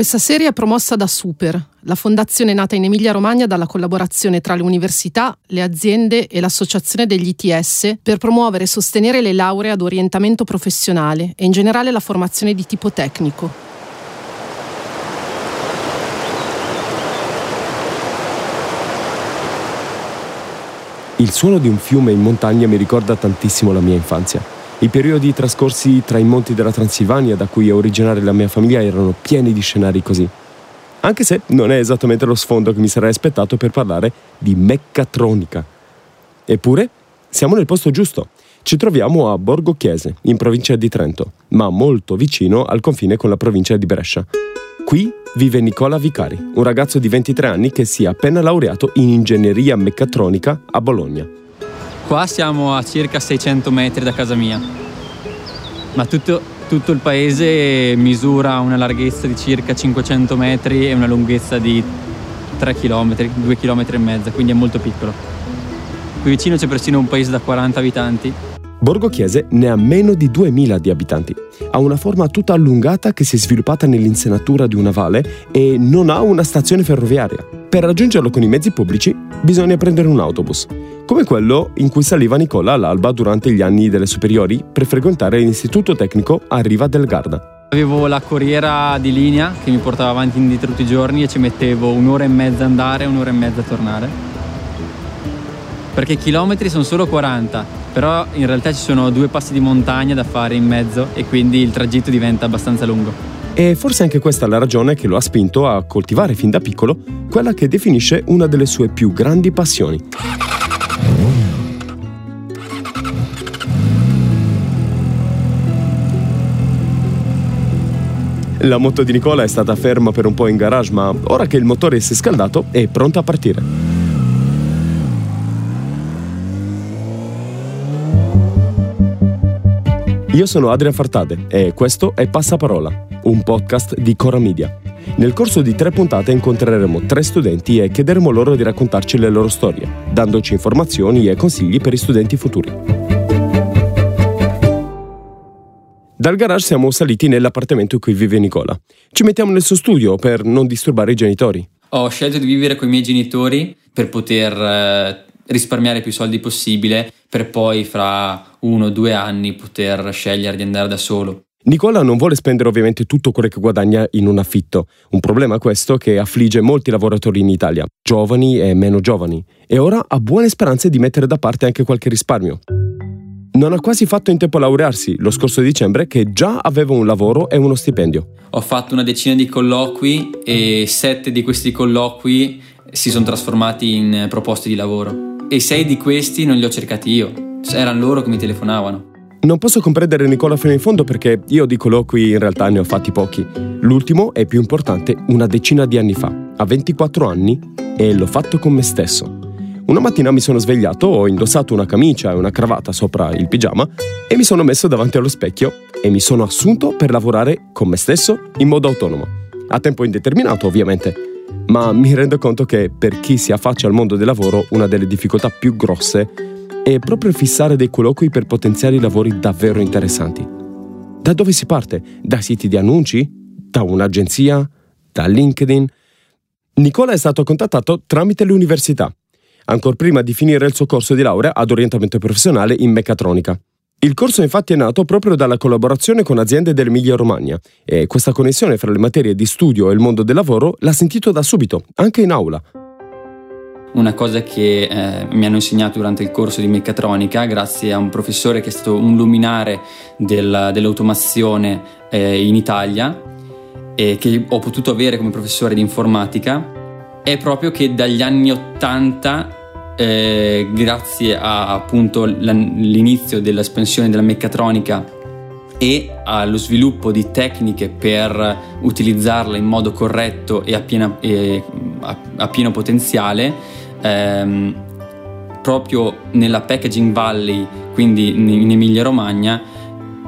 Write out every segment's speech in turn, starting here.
Questa serie è promossa da Super, la fondazione nata in Emilia-Romagna dalla collaborazione tra le università, le aziende e l'associazione degli ITS per promuovere e sostenere le lauree ad orientamento professionale e in generale la formazione di tipo tecnico. Il suono di un fiume in montagna mi ricorda tantissimo la mia infanzia. I periodi trascorsi tra i monti della Transilvania, da cui è originaria la mia famiglia, erano pieni di scenari così. Anche se non è esattamente lo sfondo che mi sarei aspettato per parlare di meccatronica. Eppure, siamo nel posto giusto. Ci troviamo a Borgo Chiese, in provincia di Trento, ma molto vicino al confine con la provincia di Brescia. Qui vive Nicola Vicari, un ragazzo di 23 anni che si è appena laureato in ingegneria meccatronica a Bologna. Qua siamo a circa 600 metri da casa mia, ma tutto, tutto il paese misura una larghezza di circa 500 metri e una lunghezza di 3 km, 2 km e mezzo, quindi è molto piccolo. Qui vicino c'è persino un paese da 40 abitanti Borgo Chiese ne ha meno di 2000 di abitanti. Ha una forma tutta allungata che si è sviluppata nell'insenatura di una valle e non ha una stazione ferroviaria. Per raggiungerlo con i mezzi pubblici bisogna prendere un autobus, come quello in cui saliva Nicola all'alba durante gli anni delle superiori per frequentare l'istituto tecnico a Riva del Garda. Avevo la corriera di linea che mi portava avanti e indietro tutti i giorni e ci mettevo un'ora e mezza andare e un'ora e mezza tornare. Perché i chilometri sono solo 40 però in realtà ci sono due passi di montagna da fare in mezzo e quindi il tragitto diventa abbastanza lungo. E forse anche questa è la ragione che lo ha spinto a coltivare fin da piccolo quella che definisce una delle sue più grandi passioni. La moto di Nicola è stata ferma per un po' in garage, ma ora che il motore si è scaldato è pronta a partire. Io sono Adrian Fartade e questo è Passaparola, un podcast di Cora Media. Nel corso di tre puntate incontreremo tre studenti e chiederemo loro di raccontarci le loro storie, dandoci informazioni e consigli per i studenti futuri. Dal garage siamo saliti nell'appartamento in cui vive Nicola. Ci mettiamo nel suo studio per non disturbare i genitori. Ho scelto di vivere con i miei genitori per poter eh, risparmiare più soldi possibile per poi fra uno o due anni poter scegliere di andare da solo. Nicola non vuole spendere ovviamente tutto quello che guadagna in un affitto, un problema questo che affligge molti lavoratori in Italia, giovani e meno giovani, e ora ha buone speranze di mettere da parte anche qualche risparmio. Non ha quasi fatto in tempo a laurearsi lo scorso dicembre che già aveva un lavoro e uno stipendio. Ho fatto una decina di colloqui e sette di questi colloqui si sono trasformati in proposte di lavoro e sei di questi non li ho cercati io, erano loro che mi telefonavano. Non posso comprendere Nicola fino in fondo perché io di colloqui in realtà ne ho fatti pochi. L'ultimo è più importante una decina di anni fa, a 24 anni, e l'ho fatto con me stesso. Una mattina mi sono svegliato, ho indossato una camicia e una cravatta sopra il pigiama e mi sono messo davanti allo specchio e mi sono assunto per lavorare con me stesso in modo autonomo. A tempo indeterminato, ovviamente ma mi rendo conto che per chi si affaccia al mondo del lavoro una delle difficoltà più grosse è proprio fissare dei colloqui per potenziare i lavori davvero interessanti. Da dove si parte? Da siti di annunci? Da un'agenzia? Da LinkedIn? Nicola è stato contattato tramite l'università, ancora prima di finire il suo corso di laurea ad orientamento professionale in meccatronica. Il corso infatti è nato proprio dalla collaborazione con aziende dell'Emilia-Romagna e questa connessione fra le materie di studio e il mondo del lavoro l'ha sentito da subito, anche in aula. Una cosa che eh, mi hanno insegnato durante il corso di meccatronica, grazie a un professore che è stato un luminare del, dell'automazione eh, in Italia e che ho potuto avere come professore di informatica, è proprio che dagli anni 80 eh, grazie a appunto l'inizio dell'espansione della meccatronica e allo sviluppo di tecniche per utilizzarla in modo corretto e a, piena, e a, a pieno potenziale, ehm, proprio nella Packaging Valley, quindi in Emilia Romagna,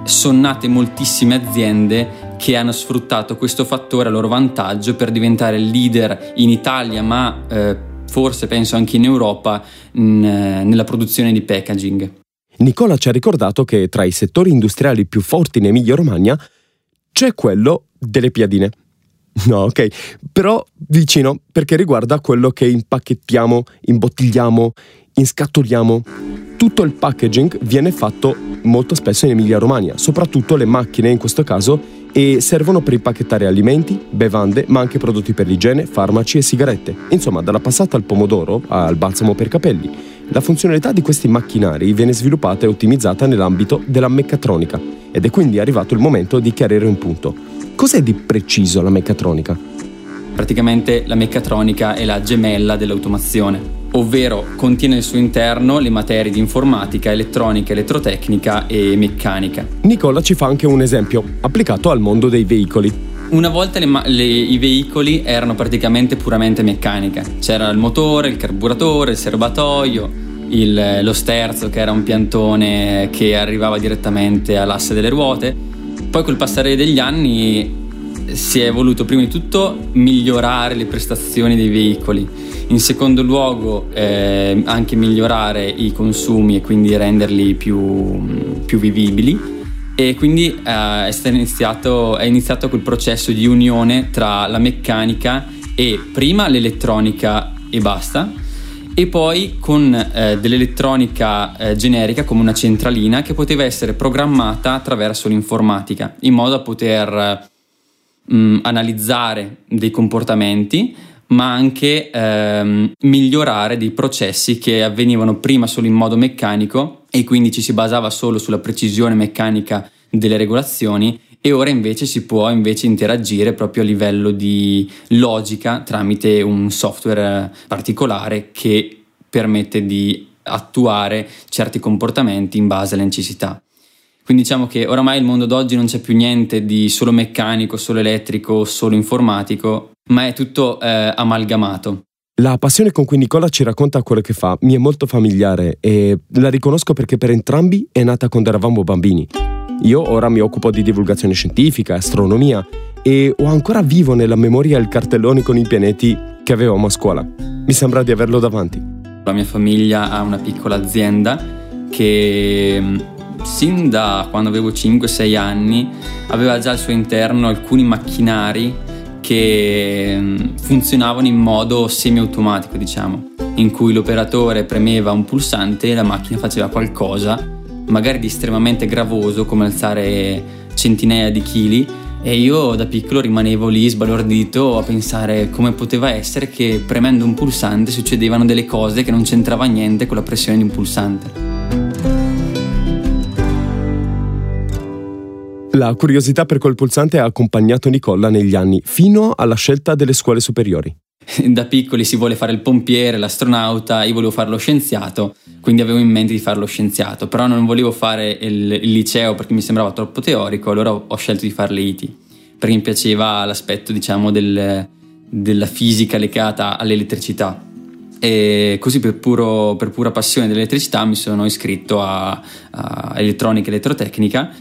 sono nate moltissime aziende che hanno sfruttato questo fattore a loro vantaggio per diventare leader in Italia, ma eh, forse penso anche in Europa, in, nella produzione di packaging. Nicola ci ha ricordato che tra i settori industriali più forti in Emilia-Romagna c'è quello delle piadine. No, ok, però vicino perché riguarda quello che impacchettiamo, imbottigliamo, inscatoliamo. Tutto il packaging viene fatto molto spesso in Emilia Romagna, soprattutto le macchine in questo caso, e servono per impacchettare alimenti, bevande, ma anche prodotti per l'igiene, farmaci e sigarette. Insomma, dalla passata al pomodoro al balsamo per capelli. La funzionalità di questi macchinari viene sviluppata e ottimizzata nell'ambito della meccatronica ed è quindi arrivato il momento di chiarire un punto. Cos'è di preciso la meccatronica? Praticamente la meccatronica è la gemella dell'automazione ovvero contiene al suo interno le materie di informatica, elettronica, elettrotecnica e meccanica. Nicola ci fa anche un esempio applicato al mondo dei veicoli. Una volta le, le, i veicoli erano praticamente puramente meccanica, c'era il motore, il carburatore, il serbatoio, il, lo sterzo che era un piantone che arrivava direttamente all'asse delle ruote. Poi col passare degli anni si è voluto prima di tutto migliorare le prestazioni dei veicoli, in secondo luogo eh, anche migliorare i consumi e quindi renderli più, più vivibili. E quindi eh, è, iniziato, è iniziato quel processo di unione tra la meccanica e prima l'elettronica e basta. E poi con eh, dell'elettronica eh, generica come una centralina che poteva essere programmata attraverso l'informatica in modo da poter mh, mm, analizzare dei comportamenti, ma anche ehm, migliorare dei processi che avvenivano prima solo in modo meccanico e quindi ci si basava solo sulla precisione meccanica delle regolazioni e ora invece si può invece interagire proprio a livello di logica tramite un software particolare che permette di attuare certi comportamenti in base alle necessità. Quindi diciamo che oramai il mondo d'oggi non c'è più niente di solo meccanico, solo elettrico, solo informatico, ma è tutto eh, amalgamato. La passione con cui Nicola ci racconta quello che fa mi è molto familiare e la riconosco perché per entrambi è nata quando eravamo bambini. Io ora mi occupo di divulgazione scientifica, astronomia e ho ancora vivo nella memoria il cartellone con i pianeti che avevamo a scuola. Mi sembra di averlo davanti. La mia famiglia ha una piccola azienda che sin da quando avevo 5-6 anni aveva già al suo interno alcuni macchinari che mm, funzionavano in modo semi-automatico, diciamo, in cui l'operatore premeva un pulsante e la macchina faceva qualcosa, magari di estremamente gravoso come alzare centinaia di chili e io da piccolo rimanevo lì sbalordito a pensare come poteva essere che premendo un pulsante succedevano delle cose che non c'entrava niente con la pressione di un pulsante. La curiosità per quel pulsante ha accompagnato Nicola negli anni, fino alla scelta delle scuole superiori. Da piccoli si vuole fare il pompiere, l'astronauta, io volevo fare lo scienziato, quindi avevo in mente di fare lo scienziato, però non volevo fare il, il liceo perché mi sembrava troppo teorico, allora ho scelto di fare l'IT, perché mi piaceva l'aspetto diciamo del, della fisica legata all'elettricità. E così per, puro, per pura passione dell'elettricità mi sono iscritto a, a elettronica e elettrotecnica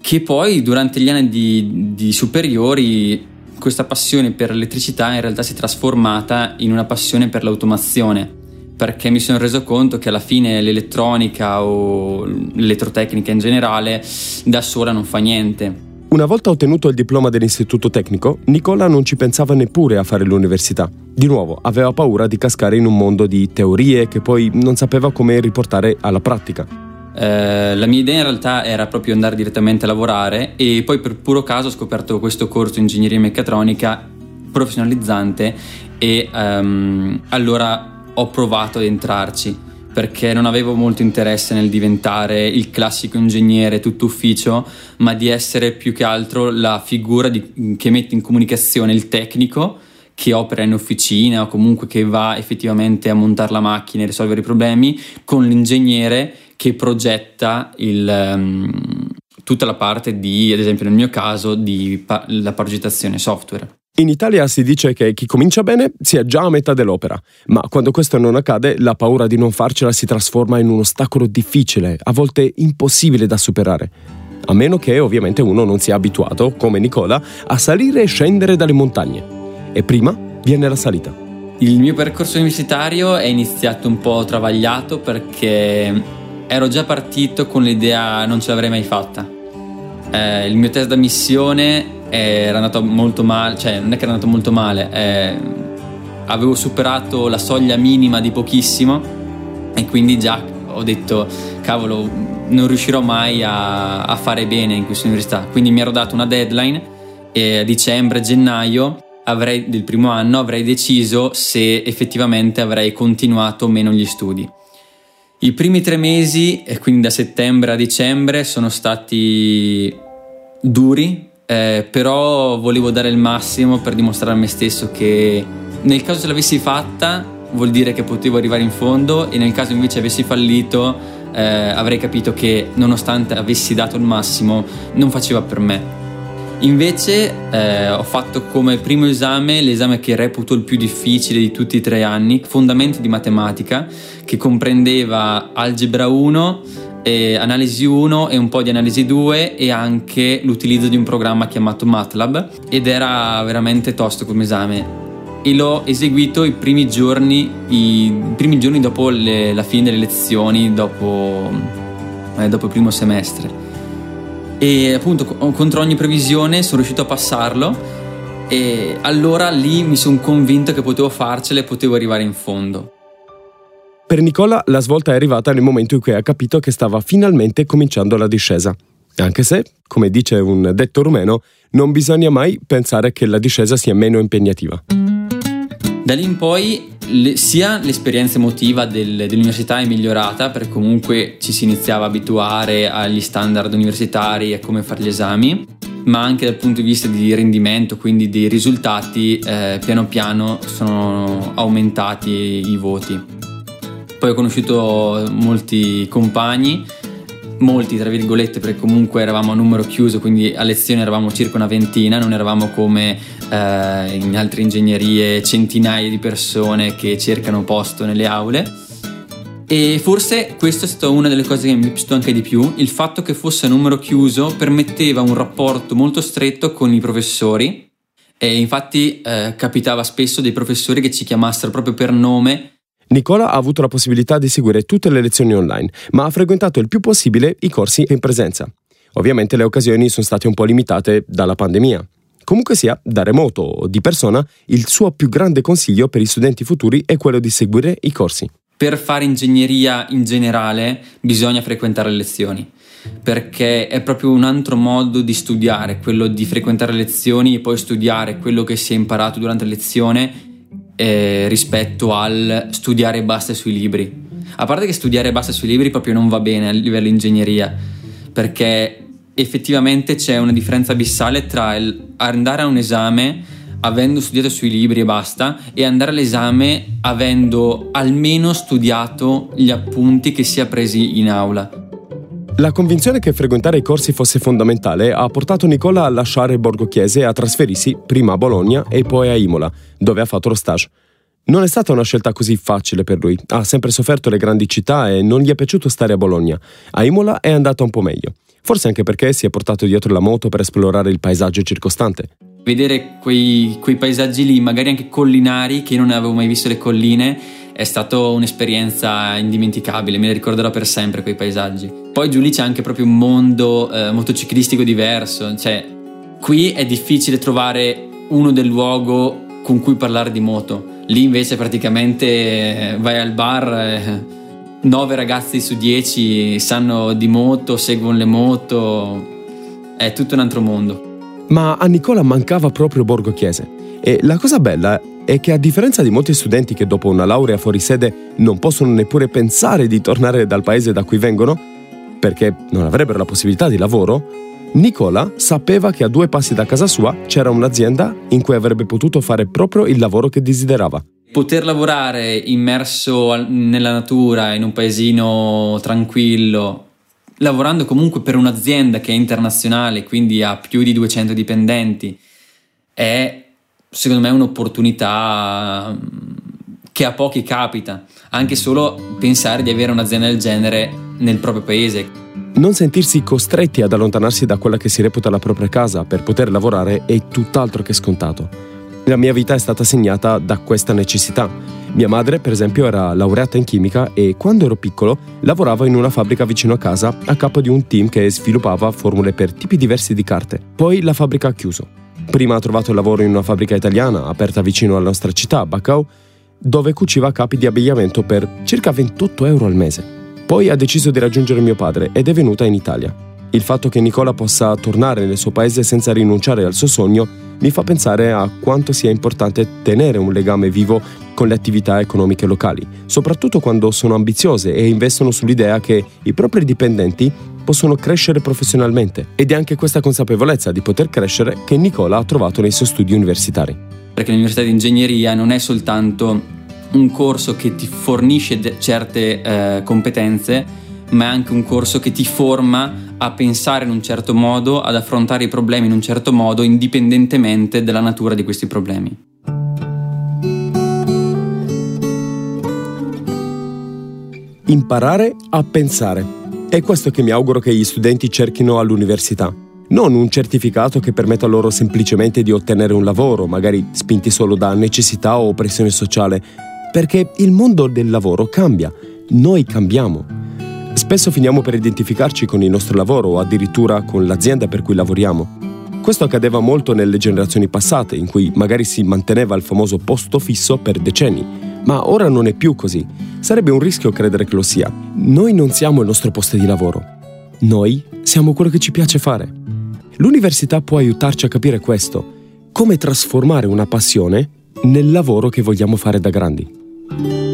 che poi durante gli anni di, di superiori questa passione per l'elettricità in realtà si è trasformata in una passione per l'automazione perché mi sono reso conto che alla fine l'elettronica o l'elettrotecnica in generale da sola non fa niente. Una volta ottenuto il diploma dell'istituto tecnico, Nicola non ci pensava neppure a fare l'università. Di nuovo, aveva paura di cascare in un mondo di teorie che poi non sapeva come riportare alla pratica. Eh, la mia idea in realtà era proprio andare direttamente a lavorare e poi per puro caso ho scoperto questo corso ingegneria meccatronica professionalizzante e um, allora ho provato ad entrarci perché non avevo molto interesse nel diventare il classico ingegnere tutto ufficio, ma di essere più che altro la figura di, che mette in comunicazione il tecnico che opera in officina o comunque che va effettivamente a montare la macchina e risolvere i problemi con l'ingegnere che progetta il, um, tutta la parte di, ad esempio nel mio caso, di pa- la progettazione software. In Italia si dice che chi comincia bene sia già a metà dell'opera, ma quando questo non accade la paura di non farcela si trasforma in un ostacolo difficile, a volte impossibile da superare. A meno che ovviamente uno non sia abituato, come Nicola, a salire e scendere dalle montagne. E prima viene la salita. Il mio percorso universitario è iniziato un po' travagliato perché ero già partito con l'idea non ce l'avrei mai fatta. Eh, il mio test d'ammissione era andato molto male, cioè non è che era andato molto male, eh, avevo superato la soglia minima di pochissimo e quindi già ho detto cavolo non riuscirò mai a, a fare bene in questa università, quindi mi ero dato una deadline e a dicembre, gennaio avrei, del primo anno avrei deciso se effettivamente avrei continuato o meno gli studi. I primi tre mesi, quindi da settembre a dicembre, sono stati duri, eh, però volevo dare il massimo per dimostrare a me stesso che nel caso ce l'avessi fatta vuol dire che potevo arrivare in fondo e nel caso invece avessi fallito eh, avrei capito che nonostante avessi dato il massimo non faceva per me. Invece eh, ho fatto come primo esame l'esame che reputo il più difficile di tutti i tre anni, Fondamenti di matematica, che comprendeva algebra 1, eh, analisi 1 e un po' di analisi 2 e anche l'utilizzo di un programma chiamato MATLAB ed era veramente tosto come esame. E l'ho eseguito i primi giorni, i primi giorni dopo le, la fine delle lezioni, dopo, eh, dopo il primo semestre e appunto contro ogni previsione sono riuscito a passarlo e allora lì mi sono convinto che potevo farcela e potevo arrivare in fondo. Per Nicola la svolta è arrivata nel momento in cui ha capito che stava finalmente cominciando la discesa. Anche se, come dice un detto rumeno, non bisogna mai pensare che la discesa sia meno impegnativa. Da lì in poi le, sia l'esperienza emotiva del, dell'università è migliorata perché comunque ci si iniziava a abituare agli standard universitari e come fare gli esami, ma anche dal punto di vista di rendimento, quindi di risultati, eh, piano piano sono aumentati i voti. Poi ho conosciuto molti compagni molti tra virgolette perché comunque eravamo a numero chiuso quindi a lezione eravamo circa una ventina non eravamo come eh, in altre ingegnerie centinaia di persone che cercano posto nelle aule e forse questa è stata una delle cose che mi è piaciuto anche di più il fatto che fosse a numero chiuso permetteva un rapporto molto stretto con i professori e infatti eh, capitava spesso dei professori che ci chiamassero proprio per nome Nicola ha avuto la possibilità di seguire tutte le lezioni online, ma ha frequentato il più possibile i corsi in presenza. Ovviamente le occasioni sono state un po' limitate dalla pandemia. Comunque sia, da remoto o di persona, il suo più grande consiglio per i studenti futuri è quello di seguire i corsi. Per fare ingegneria in generale bisogna frequentare le lezioni, perché è proprio un altro modo di studiare, quello di frequentare le lezioni e poi studiare quello che si è imparato durante lezione eh, rispetto al studiare e basta sui libri. A parte che studiare e basta sui libri proprio non va bene a livello ingegneria, perché effettivamente c'è una differenza abissale tra andare a un esame avendo studiato sui libri e basta e andare all'esame avendo almeno studiato gli appunti che si è presi in aula. La convinzione che frequentare i corsi fosse fondamentale ha portato Nicola a lasciare Borgo Chiese e a trasferirsi prima a Bologna e poi a Imola, dove ha fatto lo stage. Non è stata una scelta così facile per lui. Ha sempre sofferto le grandi città e non gli è piaciuto stare a Bologna. A Imola è andata un po' meglio. Forse anche perché si è portato dietro la moto per esplorare il paesaggio circostante. Vedere quei, quei paesaggi lì, magari anche collinari, che io non avevo mai visto le colline, è stata un'esperienza indimenticabile, me la ricorderò per sempre quei paesaggi. Poi giù lì c'è anche proprio un mondo eh, motociclistico diverso, cioè qui è difficile trovare uno del luogo con cui parlare di moto. Lì invece praticamente eh, vai al bar, eh, 9 ragazzi su 10 sanno di moto, seguono le moto, è tutto un altro mondo. Ma a Nicola mancava proprio Borgo Chiese. E la cosa bella è che a differenza di molti studenti che dopo una laurea fuori sede non possono neppure pensare di tornare dal paese da cui vengono, perché non avrebbero la possibilità di lavoro, Nicola sapeva che a due passi da casa sua c'era un'azienda in cui avrebbe potuto fare proprio il lavoro che desiderava. Poter lavorare immerso nella natura, in un paesino tranquillo, lavorando comunque per un'azienda che è internazionale, quindi ha più di 200 dipendenti, è secondo me un'opportunità mm, che a pochi capita, anche solo pensare di avere un'azienda del genere nel proprio paese. Non sentirsi costretti ad allontanarsi da quella che si reputa la propria casa per poter lavorare è tutt'altro che scontato. La mia vita è stata segnata da questa necessità. Mia madre, per esempio, era laureata in chimica e quando ero piccolo lavorava in una fabbrica vicino a casa a capo di un team che sviluppava formule per tipi diversi di carte. Poi la fabbrica ha chiuso. Prima ha trovato lavoro in una fabbrica italiana aperta vicino alla nostra città, Bacau, dove cuciva capi di abbigliamento per circa 28 euro al mese. Poi ha deciso di raggiungere mio padre ed è venuta in Italia. Il fatto che Nicola possa tornare nel suo paese senza rinunciare al suo sogno mi fa pensare a quanto sia importante tenere un legame vivo con le attività economiche locali, soprattutto quando sono ambiziose e investono sull'idea che i propri dipendenti possono crescere professionalmente ed è anche questa consapevolezza di poter crescere che Nicola ha trovato nei suoi studi universitari. Perché l'università di ingegneria non è soltanto un corso che ti fornisce certe eh, competenze, ma è anche un corso che ti forma a pensare in un certo modo, ad affrontare i problemi in un certo modo, indipendentemente dalla natura di questi problemi. Imparare a pensare. È questo che mi auguro che gli studenti cerchino all'università. Non un certificato che permetta loro semplicemente di ottenere un lavoro, magari spinti solo da necessità o pressione sociale, perché il mondo del lavoro cambia, noi cambiamo. Spesso finiamo per identificarci con il nostro lavoro o addirittura con l'azienda per cui lavoriamo. Questo accadeva molto nelle generazioni passate, in cui magari si manteneva il famoso posto fisso per decenni, ma ora non è più così. Sarebbe un rischio credere che lo sia. Noi non siamo il nostro posto di lavoro. Noi siamo quello che ci piace fare. L'università può aiutarci a capire questo, come trasformare una passione nel lavoro che vogliamo fare da grandi.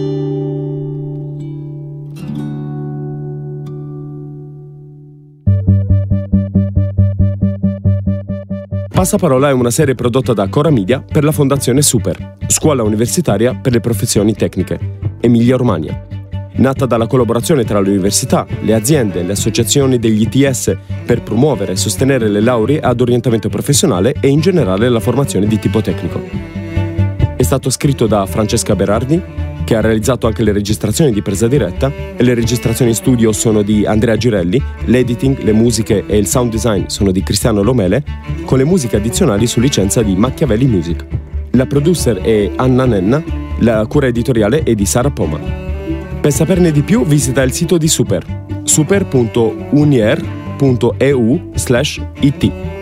Passaparola è una serie prodotta da Cora Media per la Fondazione Super, scuola universitaria per le professioni tecniche, Emilia Romagna. Nata dalla collaborazione tra le università, le aziende e le associazioni degli ITS per promuovere e sostenere le lauree ad orientamento professionale e in generale la formazione di tipo tecnico. È stato scritto da Francesca Berardi, che ha realizzato anche le registrazioni di presa diretta, e le registrazioni in studio sono di Andrea Girelli, l'editing, le musiche e il sound design sono di Cristiano Lomele, con le musiche addizionali su licenza di Machiavelli Music. La producer è Anna Nenna, la cura editoriale è di Sara Poma. Per saperne di più visita il sito di Super, super.unier.eu/it.